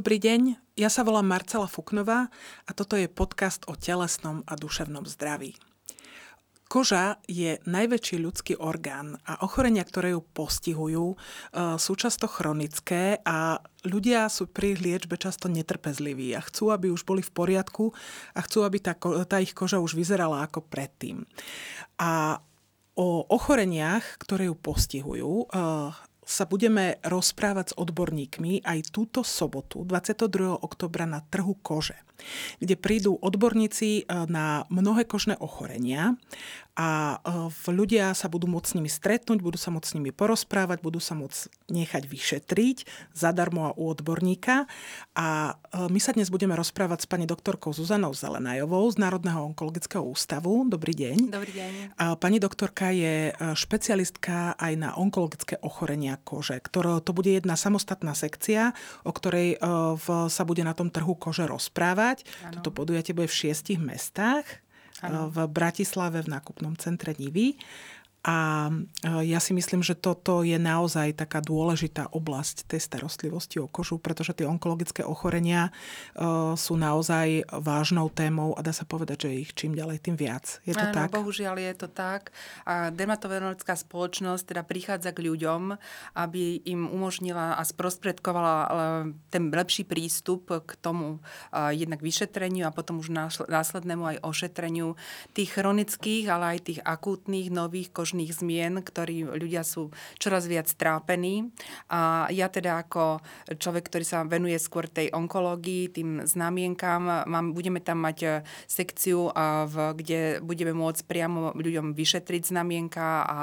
Dobrý deň, ja sa volám Marcela Fuknová a toto je podcast o telesnom a duševnom zdraví. Koža je najväčší ľudský orgán a ochorenia, ktoré ju postihujú, e, sú často chronické a ľudia sú pri liečbe často netrpezliví a chcú, aby už boli v poriadku a chcú, aby tá, tá ich koža už vyzerala ako predtým. A o ochoreniach, ktoré ju postihujú, e, sa budeme rozprávať s odborníkmi aj túto sobotu, 22. oktobra na trhu kože, kde prídu odborníci e, na mnohé kožné ochorenia a e, ľudia sa budú môcť s nimi stretnúť, budú sa môcť s nimi porozprávať, budú sa môcť nechať vyšetriť zadarmo a u odborníka. A e, my sa dnes budeme rozprávať s pani doktorkou Zuzanou Zelenajovou z Národného onkologického ústavu. Dobrý deň. Dobrý deň. Pani doktorka je špecialistka aj na onkologické ochorenia kože, ktoré, to bude jedna samostatná sekcia, o ktorej v, sa bude na tom trhu kože rozprávať. Ano. Toto podujatie bude v šiestich mestách ano. v Bratislave v nákupnom centre Nivy. A e, ja si myslím, že toto je naozaj taká dôležitá oblasť tej starostlivosti o kožu, pretože tie onkologické ochorenia e, sú naozaj vážnou témou a dá sa povedať, že ich čím ďalej, tým viac. Je to Áno, tak? bohužiaľ je to tak. A spoločnosť teda prichádza k ľuďom, aby im umožnila a sprostredkovala e, ten lepší prístup k tomu jednak vyšetreniu a potom už následnému aj ošetreniu tých chronických, ale aj tých akútnych nových kož kožných zmien, ktorí ľudia sú čoraz viac trápení. A ja teda ako človek, ktorý sa venuje skôr tej onkológii, tým znamienkám, mám, budeme tam mať e, sekciu, v, kde budeme môcť priamo ľuďom vyšetriť znamienka a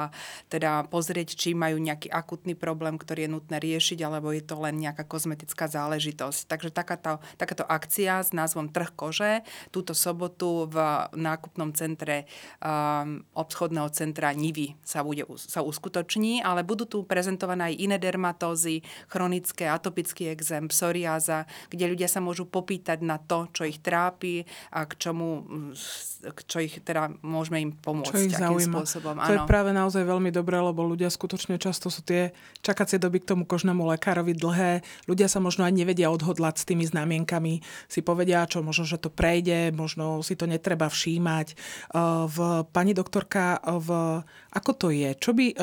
teda pozrieť, či majú nejaký akutný problém, ktorý je nutné riešiť, alebo je to len nejaká kozmetická záležitosť. Takže takáto, takáto akcia s názvom Trh kože túto sobotu v nákupnom centre um, obchodného centra NIV výkyvy sa, bude, sa uskutoční, ale budú tu prezentované aj iné dermatózy, chronické, atopický exém, psoriáza, kde ľudia sa môžu popýtať na to, čo ich trápi a k čomu, čo ich teda môžeme im pomôcť. Čo ich zaujíma. Spôsobom. To je práve naozaj veľmi dobré, lebo ľudia skutočne často sú tie čakacie doby k tomu kožnému lekárovi dlhé. Ľudia sa možno aj nevedia odhodlať s tými znamienkami. Si povedia, čo možno, že to prejde, možno si to netreba všímať. V, pani doktorka v ako to je? Čo by eh,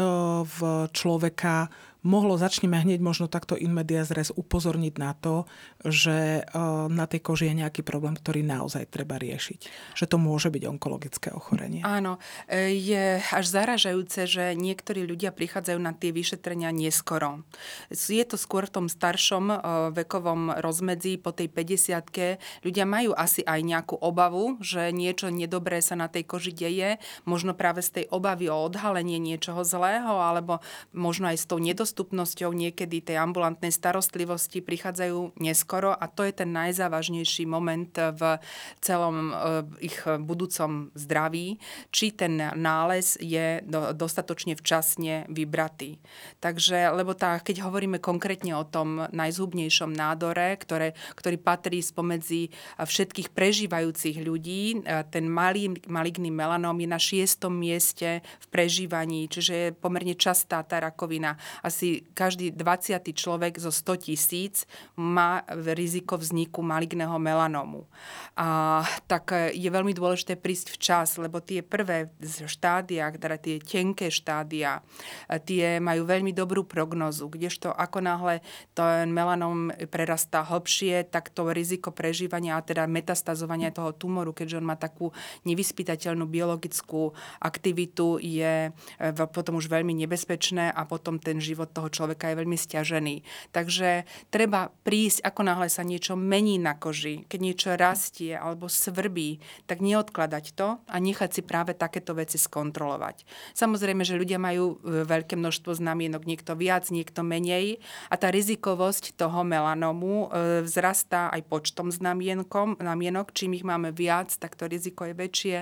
v človeka mohlo, začneme hneď možno takto in medias res upozorniť na to, že e, na tej koži je nejaký problém, ktorý naozaj treba riešiť. Že to môže byť onkologické ochorenie. Áno, e, je až zaražajúce, že niektorí ľudia prichádzajú na tie vyšetrenia neskoro. Je to skôr v tom staršom e, vekovom rozmedzi po tej 50 Ľudia majú asi aj nejakú obavu, že niečo nedobré sa na tej koži deje. Možno práve z tej obavy o odhalenie niečoho zlého, alebo možno aj s tou nedostupnosťou dostupnosťou niekedy tej ambulantnej starostlivosti prichádzajú neskoro a to je ten najzávažnejší moment v celom eh, ich budúcom zdraví, či ten nález je dostatočne včasne vybratý. Takže, lebo tá, keď hovoríme konkrétne o tom najzhubnejšom nádore, ktoré, ktorý patrí spomedzi všetkých prežívajúcich ľudí, eh, ten malý, maligný melanóm je na šiestom mieste v prežívaní, čiže je pomerne častá tá rakovina. Asi asi každý 20. človek zo 100 tisíc má riziko vzniku maligného melanómu. A tak e, je veľmi dôležité prísť včas, lebo tie prvé štádia, teda tie tenké štádia, e, tie majú veľmi dobrú prognozu, kdežto ako náhle ten melanóm prerastá hlbšie, tak to riziko prežívania a teda metastazovania toho tumoru, keďže on má takú nevyspytateľnú biologickú aktivitu, je e, potom už veľmi nebezpečné a potom ten život toho človeka je veľmi stiažený. Takže treba prísť, ako náhle sa niečo mení na koži, keď niečo rastie alebo svrbí, tak neodkladať to a nechať si práve takéto veci skontrolovať. Samozrejme, že ľudia majú e, veľké množstvo znamienok, niekto viac, niekto menej a tá rizikovosť toho melanomu e, vzrastá aj počtom znamienkom, znamienok. Čím ich máme viac, tak to riziko je väčšie.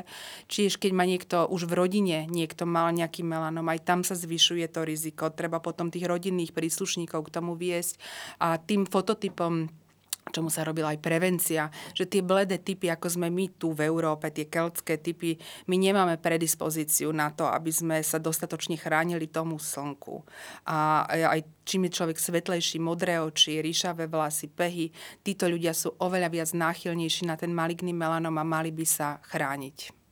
Čiže keď má niekto už v rodine, niekto mal nejaký melanom, aj tam sa zvyšuje to riziko. Treba potom tých rodinných príslušníkov k tomu viesť a tým fototypom čomu sa robila aj prevencia, že tie bledé typy, ako sme my tu v Európe, tie keltské typy, my nemáme predispozíciu na to, aby sme sa dostatočne chránili tomu slnku. A aj čím je človek svetlejší, modré oči, ríšavé vlasy, pehy, títo ľudia sú oveľa viac náchylnejší na ten maligný melanom a mali by sa chrániť.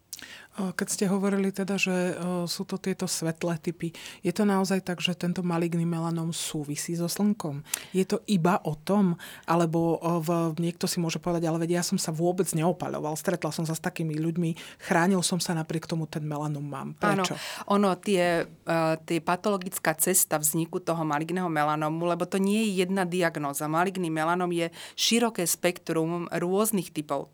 Keď ste hovorili teda, že sú to tieto svetlé typy, je to naozaj tak, že tento maligný melanom súvisí so slnkom? Je to iba o tom? Alebo v, niekto si môže povedať, ale veď ja som sa vôbec neopaľoval, stretla som sa s takými ľuďmi, chránil som sa napriek tomu ten melanom mám. Prečo? Áno, ono, tie, tie patologická cesta vzniku toho maligného melanomu, lebo to nie je jedna diagnóza. Maligný melanom je široké spektrum rôznych typov,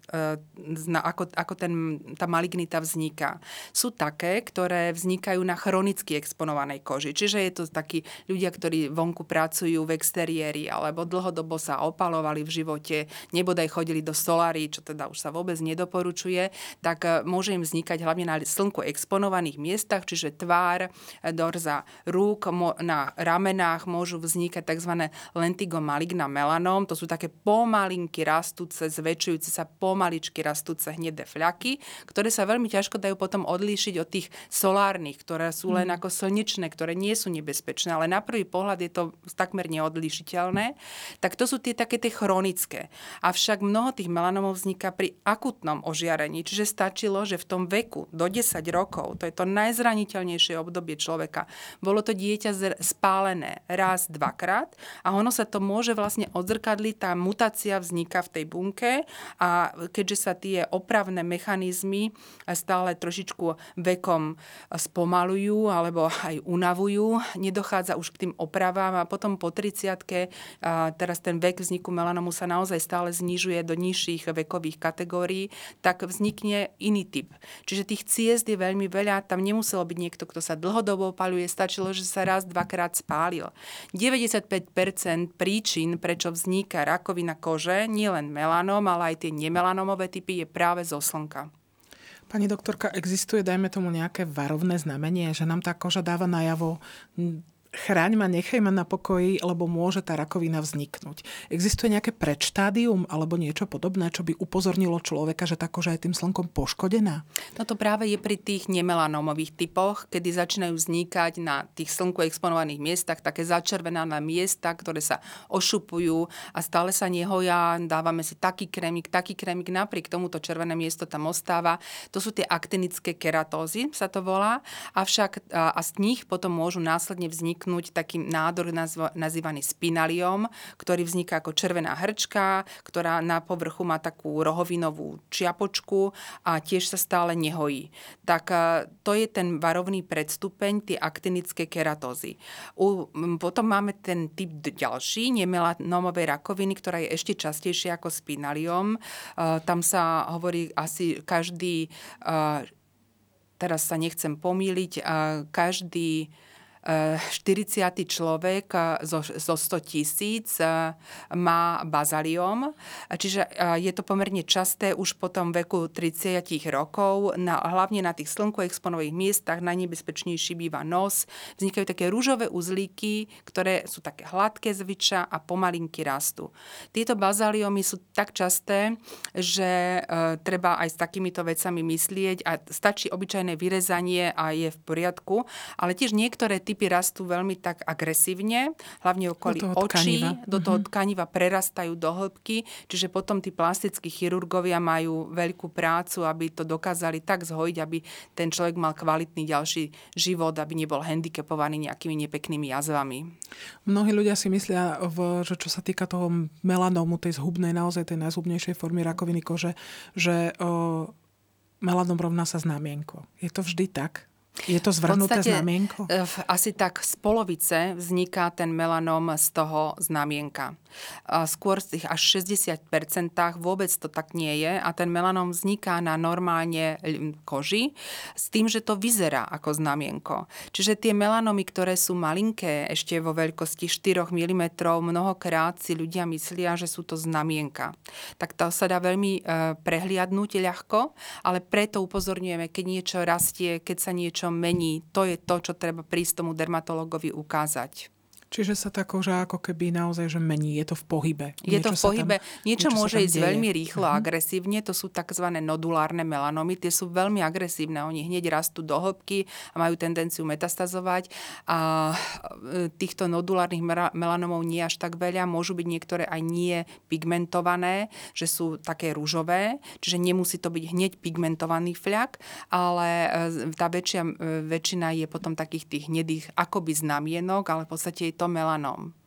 ako, ako ten, tá malignita vzniká vzniká, sú také, ktoré vznikajú na chronicky exponovanej koži. Čiže je to takí ľudia, ktorí vonku pracujú v exteriéri alebo dlhodobo sa opalovali v živote, nebodaj chodili do solári, čo teda už sa vôbec nedoporučuje, tak e, môže im vznikať hlavne na slnku exponovaných miestach, čiže tvár, e, dorza rúk, na ramenách môžu vznikať tzv. lentigo maligna melanom. To sú také pomalinky rastúce, zväčšujúce sa pomaličky rastúce hnedé fľaky, ktoré sa veľmi ťažko ťažko dajú potom odlíšiť od tých solárnych, ktoré sú len mm. ako slnečné, ktoré nie sú nebezpečné, ale na prvý pohľad je to takmer neodlíšiteľné. Tak to sú tie také tie chronické. Avšak mnoho tých melanomov vzniká pri akutnom ožiarení, čiže stačilo, že v tom veku do 10 rokov, to je to najzraniteľnejšie obdobie človeka, bolo to dieťa spálené raz, dvakrát a ono sa to môže vlastne odzrkadliť, tá mutácia vzniká v tej bunke a keďže sa tie opravné mechanizmy stále ale trošičku vekom spomalujú alebo aj unavujú. Nedochádza už k tým opravám a potom po 30 teraz ten vek vzniku melanomu sa naozaj stále znižuje do nižších vekových kategórií, tak vznikne iný typ. Čiže tých ciest je veľmi veľa, tam nemuselo byť niekto, kto sa dlhodobo opaluje, stačilo, že sa raz, dvakrát spálil. 95% príčin, prečo vzniká rakovina kože, nielen melanom, ale aj tie nemelanomové typy, je práve zo slnka. Pani doktorka, existuje, dajme tomu, nejaké varovné znamenie, že nám tá koža dáva najavo chráň ma, nechaj ma na pokoji, lebo môže tá rakovina vzniknúť. Existuje nejaké predštádium alebo niečo podobné, čo by upozornilo človeka, že tá koža je tým slnkom poškodená? Toto práve je pri tých nemelanómových typoch, kedy začínajú vznikať na tých slnku exponovaných miestach také začervenané miesta, ktoré sa ošupujú a stále sa nehoja, dávame si taký krémik, taký krémik, napriek tomu to červené miesto tam ostáva. To sú tie aktinické keratózy, sa to volá, avšak a z nich potom môžu následne vzniknúť vzniknúť taký nádor nazývaný spinaliom, ktorý vzniká ako červená hrčka, ktorá na povrchu má takú rohovinovú čiapočku a tiež sa stále nehojí. Tak to je ten varovný predstupeň, tie aktinické keratózy. U, potom máme ten typ ďalší, nemelanomovej rakoviny, ktorá je ešte častejšia ako spinaliom. Tam sa hovorí asi každý teraz sa nechcem pomýliť, každý 40. človek zo, zo 100 tisíc e, má bazaliom, čiže je to pomerne časté už po tom veku 30 rokov, na, hlavne na tých slnko exponových miestach, najnebezpečnejší býva nos. Vznikajú také rúžové uzlíky, ktoré sú také hladké zvyča a pomalinky rastú. Tieto bazaliomy sú tak časté, že e, treba aj s takýmito vecami myslieť a stačí obyčajné vyrezanie a je v poriadku, ale tiež niektoré typy typy rastú veľmi tak agresívne, hlavne okolí do očí, tkaniva. do toho mhm. tkaniva prerastajú do hĺbky, čiže potom tí plastickí chirurgovia majú veľkú prácu, aby to dokázali tak zhojiť, aby ten človek mal kvalitný ďalší život, aby nebol handicapovaný nejakými nepeknými jazvami. Mnohí ľudia si myslia, že čo sa týka toho melanómu, tej zhubnej, naozaj tej najzhubnejšej formy rakoviny kože, že o, melanom rovná sa znamienko. Je to vždy tak? Je to zvrhnuté podstate, znamienko? E, asi tak z polovice vzniká ten melanom z toho znamienka. Skôr z tých až 60% vôbec to tak nie je a ten melanom vzniká na normálne koži s tým, že to vyzerá ako znamienko. Čiže tie melanomy, ktoré sú malinké, ešte vo veľkosti 4 mm, mnohokrát si ľudia myslia, že sú to znamienka. Tak to sa dá veľmi e, prehliadnúť ľahko, ale preto upozorňujeme, keď niečo rastie, keď sa niečo mení. To je to, čo treba prísť tomu dermatologovi ukázať. Čiže sa tá koža ako keby naozaj že mení, je to v pohybe. Je niečo to v pohybe, tam, niečo, niečo môže ísť deje. veľmi rýchlo, uh-huh. agresívne, to sú tzv. nodulárne melanomy, tie sú veľmi agresívne, oni hneď rastú do hĺbky a majú tendenciu metastazovať a e, týchto nodulárnych melanomov nie až tak veľa, môžu byť niektoré aj nie pigmentované, že sú také rúžové, čiže nemusí to byť hneď pigmentovaný fľak, ale e, tá väčšia, e, väčšina je potom takých tých hnedých akoby znamienok, ale v podstate je to melanóm.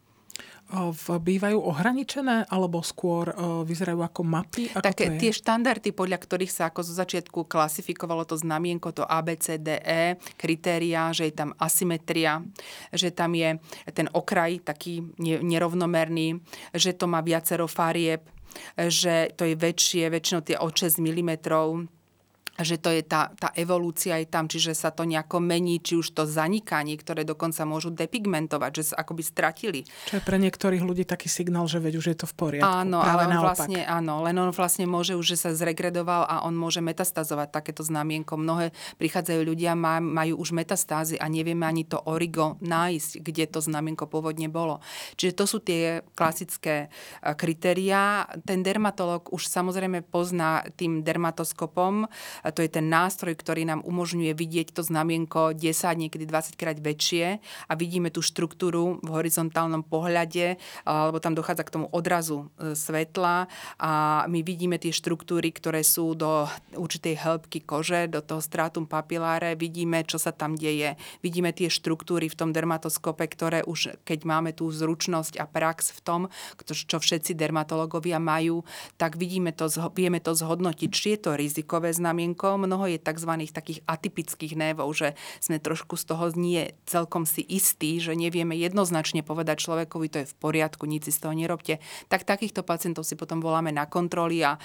Bývajú ohraničené alebo skôr vyzerajú ako mapy? Ako Také tie štandardy, podľa ktorých sa ako zo začiatku klasifikovalo to znamienko, to ABCDE, kritéria, že je tam asymetria, že tam je ten okraj taký nerovnomerný, že to má viacero farieb, že to je väčšie, väčšinou tie o 6 mm, že to je tá, tá evolúcia je tam, čiže sa to nejako mení, či už to zaniká, niektoré dokonca môžu depigmentovať, že sa akoby stratili. Čo je pre niektorých ľudí taký signál, že veď už je to v poriadku. Áno, ale on vlastne, áno, len on vlastne môže už, že sa zregredoval a on môže metastazovať takéto znamienko. Mnohé prichádzajú ľudia, majú už metastázy a nevieme ani to origo nájsť, kde to znamienko pôvodne bolo. Čiže to sú tie klasické e, kritériá. Ten dermatolog už samozrejme pozná tým dermatoskopom to je ten nástroj, ktorý nám umožňuje vidieť to znamienko 10, niekedy 20 krát väčšie. A vidíme tú štruktúru v horizontálnom pohľade, alebo tam dochádza k tomu odrazu e, svetla. A my vidíme tie štruktúry, ktoré sú do určitej hĺbky kože, do toho stratum papiláre, vidíme, čo sa tam deje. Vidíme tie štruktúry v tom dermatoskope, ktoré už, keď máme tú zručnosť a prax v tom, čo všetci dermatológovia majú, tak vidíme to, vieme to zhodnotiť, či je to rizikové znamienko, mienko, mnoho je tzv. takých atypických névov, že sme trošku z toho nie celkom si istí, že nevieme jednoznačne povedať človekovi, to je v poriadku, nič si z toho nerobte. Tak takýchto pacientov si potom voláme na kontroly a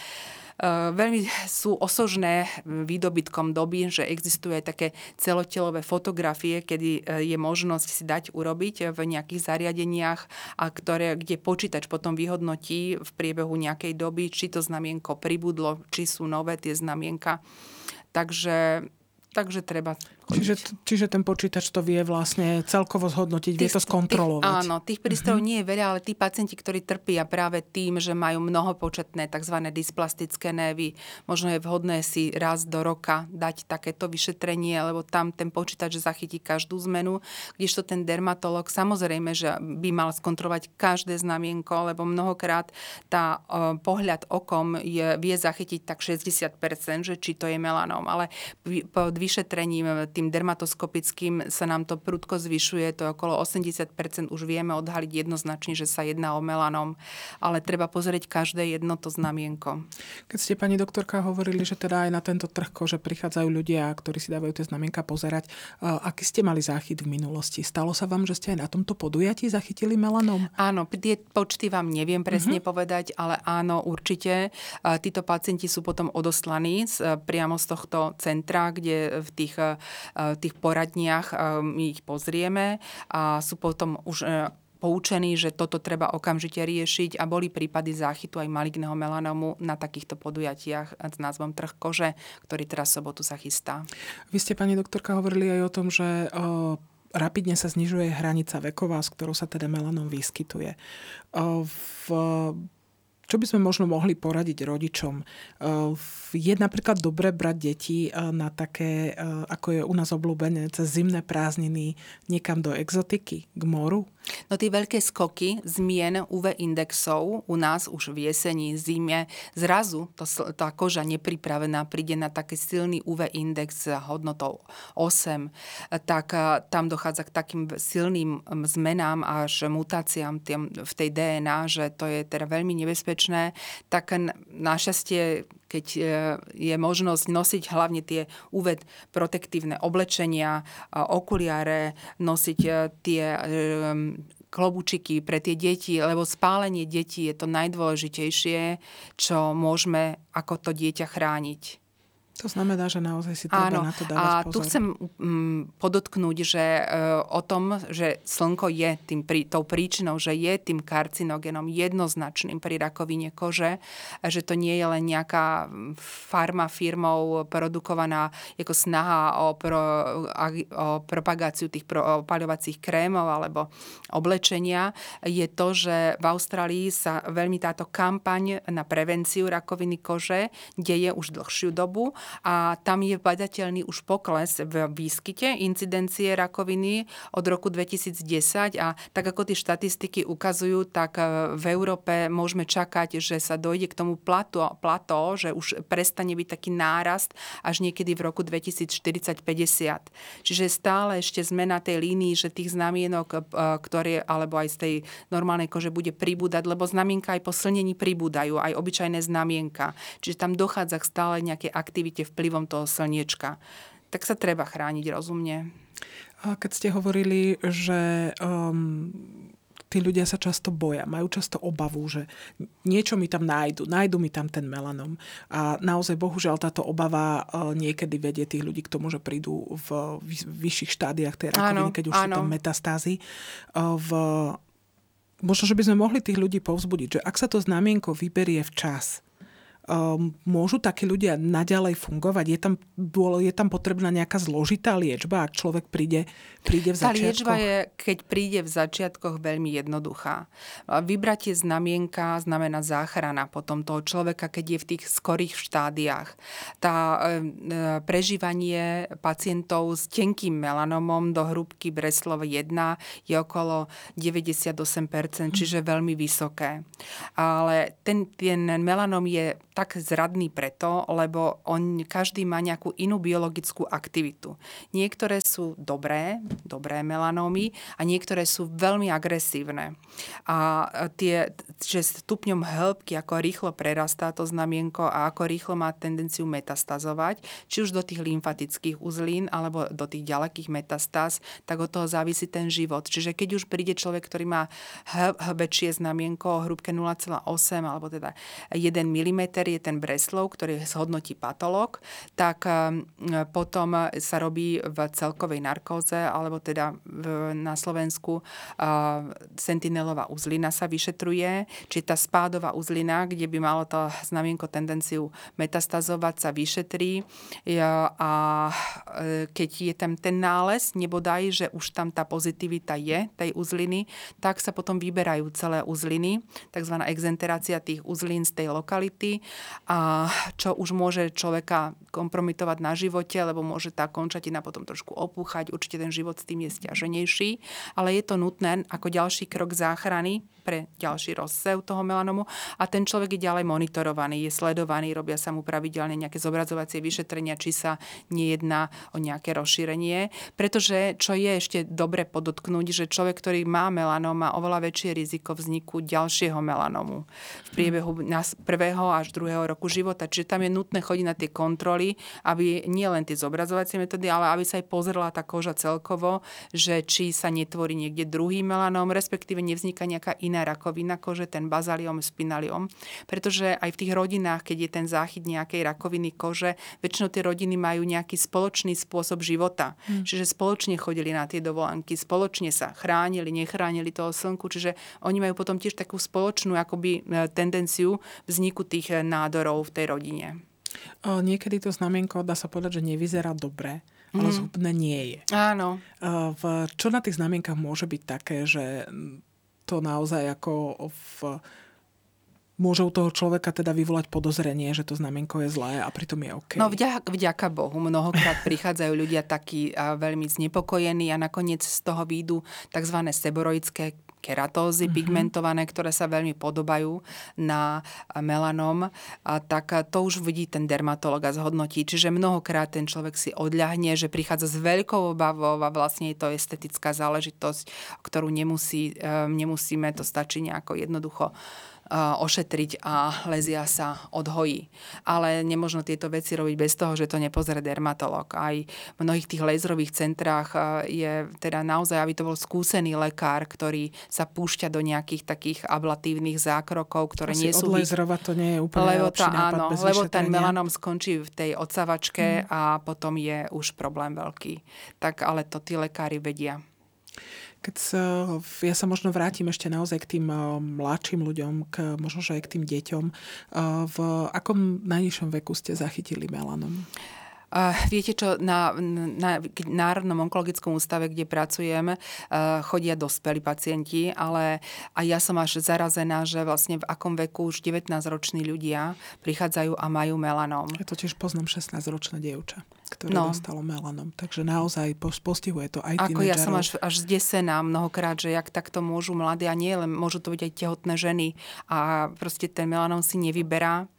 Veľmi sú osožné výdobytkom doby, že existuje také celotelové fotografie, kedy e, je možnosť si dať urobiť v nejakých zariadeniach, a ktoré, kde počítač potom vyhodnotí v priebehu nejakej doby, či to znamienko pribudlo, či sú nové tie znamienka. Takže Takže treba Čiže, čiže ten počítač to vie vlastne celkovo zhodnotiť, tých, vie to skontrolovať. Tých, áno, tých prístrojov uh-huh. nie je veľa, ale tí pacienti, ktorí trpia práve tým, že majú mnohopočetné tzv. dysplastické névy, možno je vhodné si raz do roka dať takéto vyšetrenie, lebo tam ten počítač zachytí každú zmenu, kdežto ten dermatolog samozrejme, že by mal skontrolovať každé znamienko, lebo mnohokrát tá uh, pohľad okom je, vie zachytiť tak 60%, že či to je melanóm, ale pod vyšetrením tým dermatoskopickým sa nám to prudko zvyšuje, to je okolo 80%, už vieme odhaliť jednoznačne, že sa jedná o melanom, ale treba pozrieť každé jedno to znamienko. Keď ste pani doktorka hovorili, že teda aj na tento trh že prichádzajú ľudia, ktorí si dávajú tie znamienka pozerať, aký ste mali záchyt v minulosti? Stalo sa vám, že ste aj na tomto podujatí zachytili melanom? Áno, tie počty vám neviem presne uh-huh. povedať, ale áno, určite. Títo pacienti sú potom odoslaní z, priamo z tohto centra, kde v tých tých poradniach eh, my ich pozrieme a sú potom už eh, poučení, že toto treba okamžite riešiť a boli prípady záchytu aj maligného melanomu na takýchto podujatiach s názvom trh kože, ktorý teraz sobotu sa chystá. Vy ste, pani doktorka, hovorili aj o tom, že o, rapidne sa znižuje hranica veková, s ktorou sa teda melanom vyskytuje. O, v čo by sme možno mohli poradiť rodičom? Eh, je napríklad dobre brať deti eh, na také, eh, ako je u nás obľúbené, cez zimné prázdniny niekam do exotiky, k moru? No tie veľké skoky zmien UV indexov u nás už v jeseni, zime, zrazu to, tá koža nepripravená príde na taký silný UV index hodnotou 8, tak tam dochádza k takým silným zmenám až mutáciám v tej DNA, že to je teda veľmi nebezpečné. Tak našťastie keď e, je možnosť nosiť hlavne tie UV protektívne oblečenia, okuliare, nosiť e, tie e, klobučiky pre tie deti, lebo spálenie detí je to najdôležitejšie, čo môžeme ako to dieťa chrániť. To znamená, že naozaj si treba Áno, na to dávať a pozor. tu chcem um, podotknúť, že uh, o tom, že slnko je tým, prí, tou príčinou, že je tým karcinogénom jednoznačným pri rakovine kože, že to nie je len nejaká farma firmou produkovaná ako snaha o, pro, o propagáciu tých opaľovacích krémov alebo oblečenia, je to, že v Austrálii sa veľmi táto kampaň na prevenciu rakoviny kože deje už dlhšiu dobu a tam je badateľný už pokles v výskyte incidencie rakoviny od roku 2010 a tak ako tie štatistiky ukazujú, tak e, v Európe môžeme čakať, že sa dojde k tomu plato, plato že už prestane byť taký nárast až niekedy v roku 2040-50. Čiže stále ešte sme na tej línii, že tých znamienok, e, ktoré, alebo aj z tej normálnej kože bude pribúdať, lebo znamienka aj po slnení pribúdajú, aj obyčajné znamienka. Čiže tam dochádza k stále nejaké aktivite určite vplyvom toho slniečka. Tak sa treba chrániť rozumne. A keď ste hovorili, že um, tí ľudia sa často boja, majú často obavu, že niečo mi tam nájdu, nájdu mi tam ten melanom. A naozaj, bohužiaľ, táto obava uh, niekedy vedie tých ľudí k tomu, že prídu v vyšších štádiách tej rakoviny, keď už áno. sú tam metastázy. Uh, v možno, že by sme mohli tých ľudí povzbudiť, že ak sa to znamienko vyberie včas, môžu takí ľudia naďalej fungovať? Je tam, je tam potrebná nejaká zložitá liečba, ak človek príde, príde v začiatkoch? Tá liečba je, keď príde v začiatkoch, veľmi jednoduchá. Vybratie znamienka znamená záchrana potom toho človeka, keď je v tých skorých štádiách. Tá e, prežívanie pacientov s tenkým melanomom do hrúbky Breslov 1 je okolo 98%, čiže veľmi vysoké. Ale ten, ten melanom je tak zradný preto, lebo on, každý má nejakú inú biologickú aktivitu. Niektoré sú dobré, dobré melanómy a niektoré sú veľmi agresívne. A tie, že stupňom hĺbky, ako rýchlo prerastá to znamienko a ako rýchlo má tendenciu metastazovať, či už do tých lymfatických uzlín alebo do tých ďalekých metastáz, tak od toho závisí ten život. Čiže keď už príde človek, ktorý má hlbečie znamienko o hrúbke 0,8 alebo teda 1 mm, je ten Breslov, ktorý zhodnotí patológ, tak um, potom sa robí v celkovej narkóze, alebo teda na Slovensku uh, sentinelová uzlina sa vyšetruje, či tá spádová uzlina, kde by malo to znamienko tendenciu metastazovať, sa vyšetrí a e, keď je tam ten nález, nebodaj, že už tam tá pozitivita je, tej uzliny, tak sa potom vyberajú celé uzliny, tzv. exenterácia tých uzlín z tej lokality a čo už môže človeka kompromitovať na živote, lebo môže tá končatina potom trošku opúchať, určite ten život s tým je stiaženejší, ale je to nutné ako ďalší krok záchrany pre ďalší rozsev toho melanomu. A ten človek je ďalej monitorovaný, je sledovaný, robia sa mu pravidelne nejaké zobrazovacie vyšetrenia, či sa nejedná o nejaké rozšírenie, pretože čo je ešte dobre podotknúť, že človek, ktorý má melanom, má oveľa väčšie riziko vzniku ďalšieho melanomu. V priebehu prvého až druhého roku života. Čiže tam je nutné chodiť na tie kontroly, aby nie len tie zobrazovacie metódy, ale aby sa aj pozrela tá koža celkovo, že či sa netvorí niekde druhý melanóm, respektíve nevzniká nejaká iná rakovina kože, ten bazaliom, spinaliom. Pretože aj v tých rodinách, keď je ten záchyt nejakej rakoviny kože, väčšinou tie rodiny majú nejaký spoločný spôsob života. Hmm. Čiže spoločne chodili na tie dovolenky, spoločne sa chránili, nechránili toho slnku, čiže oni majú potom tiež takú spoločnú akoby e, tendenciu vzniku tých e, nádorov v tej rodine. O, niekedy to znamienko, dá sa povedať, že nevyzerá dobre, ale mm. zhubné nie je. Áno. V, čo na tých znamienkach môže byť také, že to naozaj ako v, môže u toho človeka teda vyvolať podozrenie, že to znamienko je zlé a pritom je OK. No vďaka, vďaka Bohu. Mnohokrát prichádzajú ľudia takí a veľmi znepokojení a nakoniec z toho výjdu tzv. seboroické keratózy mm-hmm. pigmentované, ktoré sa veľmi podobajú na melanom, a tak to už vidí ten dermatolog a zhodnotí. Čiže mnohokrát ten človek si odľahne, že prichádza s veľkou obavou a vlastne je to estetická záležitosť, ktorú nemusí, nemusíme, to stačí nejako jednoducho ošetriť a lezia sa odhojí. Ale nemožno tieto veci robiť bez toho, že to nepozrie dermatolog. Aj v mnohých tých laserových centrách je teda naozaj, aby to bol skúsený lekár, ktorý sa púšťa do nejakých takých ablatívnych zákrokov, ktoré Asi nie sú... Odlezrovať to nie je úplne lebo tá, áno, lebo ten melanom skončí v tej odsavačke hmm. a potom je už problém veľký. Tak ale to tí lekári vedia. Keď sa, ja sa možno vrátim ešte naozaj k tým mladším ľuďom, k, možno že aj k tým deťom. V akom najnižšom veku ste zachytili melanom? Viete čo, na, na, na Národnom onkologickom ústave, kde pracujem, chodia dospelí pacienti, ale aj ja som až zarazená, že vlastne v akom veku už 19-roční ľudia prichádzajú a majú melanom. Ja to tiež poznám 16-ročné dievča ktoré no. dostalo melanom. Takže naozaj postihuje to aj Ako ja som až, až zdesená mnohokrát, že jak takto môžu mladí a nie len môžu to byť aj tehotné ženy a proste ten melanom si nevyberá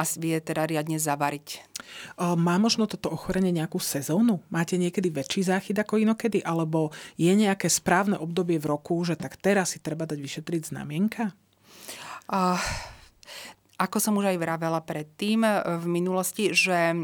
a vie teda riadne zavariť. Má možno toto ochorenie nejakú sezónu? Máte niekedy väčší záchyt ako inokedy? Alebo je nejaké správne obdobie v roku, že tak teraz si treba dať vyšetriť znamienka? Uh, ako som už aj vravela predtým e, v minulosti, že e,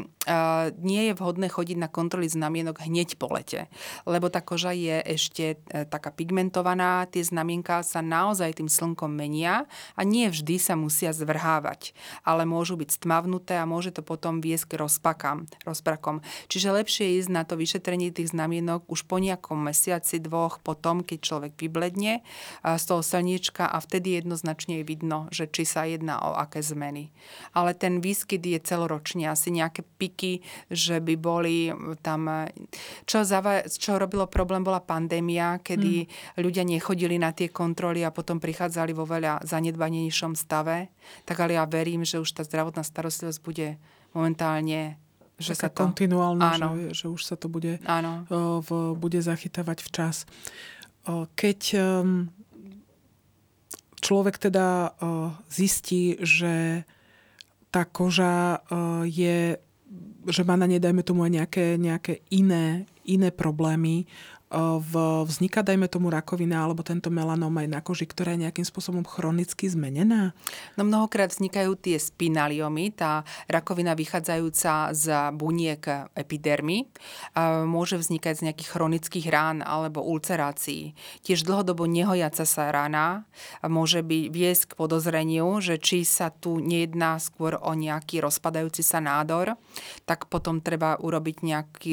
nie je vhodné chodiť na kontroly znamienok hneď po lete, lebo tá koža je ešte e, taká pigmentovaná, tie znamienka sa naozaj tým slnkom menia a nie vždy sa musia zvrhávať, ale môžu byť stmavnuté a môže to potom viesť k rozpakám, rozprakom. Čiže lepšie ísť na to vyšetrenie tých znamienok už po nejakom mesiaci, dvoch, potom, keď človek vybledne z toho slniečka a vtedy jednoznačne je vidno, že či sa jedná o aké zmeny. Ale ten výskyt je celoročný, asi nejaké piky, že by boli tam... Čo, zava, čo robilo problém, bola pandémia, kedy mm. ľudia nechodili na tie kontroly a potom prichádzali vo veľa zanedbanejšom stave. Tak ale ja verím, že už tá zdravotná starostlivosť bude momentálne že sa to... kontinuálne, áno. Že, že už sa to bude, áno. V, bude zachytávať včas. Keď um, človek teda uh, zistí, že tá koža uh, je, že má na nej, dajme tomu, aj nejaké, nejaké iné, iné problémy, vzniká, dajme tomu, rakovina alebo tento melanom aj na koži, ktorá je nejakým spôsobom chronicky zmenená? No mnohokrát vznikajú tie spinaliomy, tá rakovina vychádzajúca z buniek epidermy. Môže vznikať z nejakých chronických rán alebo ulcerácií. Tiež dlhodobo nehojaca sa rana môže byť viesť k podozreniu, že či sa tu nejedná skôr o nejaký rozpadajúci sa nádor, tak potom treba urobiť nejaký,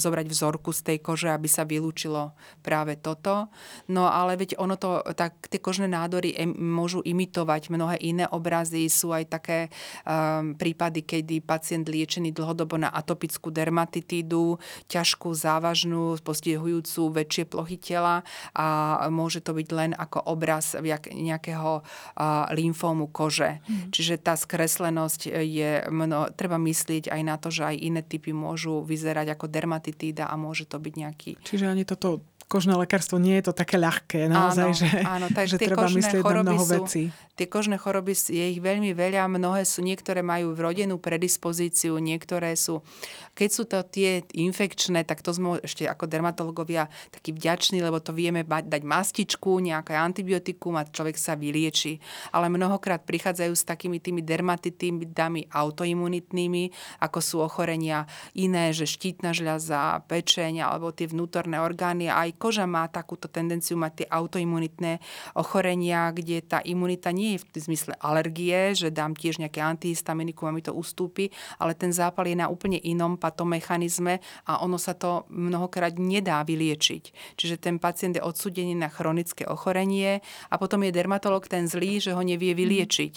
zobrať vzorku z tej kože, aby sa vylúčil vylúčilo práve toto. No ale veď ono to, tak tie kožné nádory em, môžu imitovať mnohé iné obrazy. Sú aj také um, prípady, kedy pacient liečený dlhodobo na atopickú dermatitídu, ťažkú, závažnú, postihujúcu väčšie plochy tela a môže to byť len ako obraz nejakého uh, lymfómu kože. Mm. Čiže tá skreslenosť je, mno, treba myslieť aj na to, že aj iné typy môžu vyzerať ako dermatitída a môže to byť nejaký Čiže ani toto kožné lekárstvo nie je to také ľahké, naozaj, áno, že, áno, že treba myslieť na mnoho sú, vecí. Tie kožné choroby, je ich veľmi veľa, mnohé sú, niektoré majú vrodenú predispozíciu, niektoré sú, keď sú to tie infekčné, tak to sme ešte ako dermatológovia takí vďační, lebo to vieme dať mastičku, nejaké antibiotikum a človek sa vylieči. Ale mnohokrát prichádzajú s takými tými dermatitidami autoimunitnými, ako sú ochorenia iné, že štítna žľaza, pečeň alebo tie vnútorné orgány. Aj koža má takúto tendenciu mať tie autoimunitné ochorenia, kde tá imunita nie je v zmysle alergie, že dám tiež nejaké antihistaminikum a mi to ustúpi, ale ten zápal je na úplne inom patomechanizme a ono sa to mnohokrát nedá vyliečiť. Čiže ten pacient je odsudený na chronické ochorenie a potom je dermatolog ten zlý, že ho nevie vyliečiť.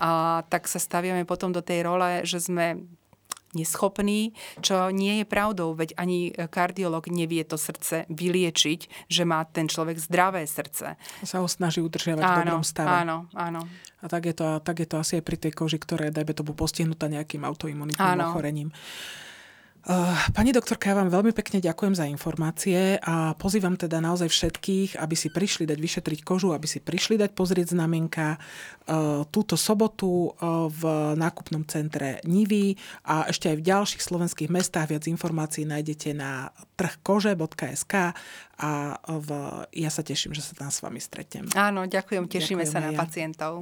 A tak sa staviame potom do tej role, že sme neschopný, čo nie je pravdou, veď ani kardiolog nevie to srdce vyliečiť, že má ten človek zdravé srdce. Sa ho snaží udržiavať áno, v dobrom stave. Áno, áno. A tak je, to, tak je to asi aj pri tej koži, ktorá je, dajme tomu, postihnutá nejakým autoimunitným áno. ochorením. Eh, pani doktorka, ja vám veľmi pekne ďakujem za informácie a pozývam teda naozaj všetkých, aby si prišli dať vyšetriť kožu, aby si prišli dať pozrieť znamienka eh, túto sobotu eh, v nákupnom centre Nivy a ešte aj v ďalších slovenských mestách. Viac informácií nájdete na trhkože.sk a v, ja sa teším, že sa tam s vami stretnem. Áno, ďakujem, tešíme ďakujem sa na ja. pacientov.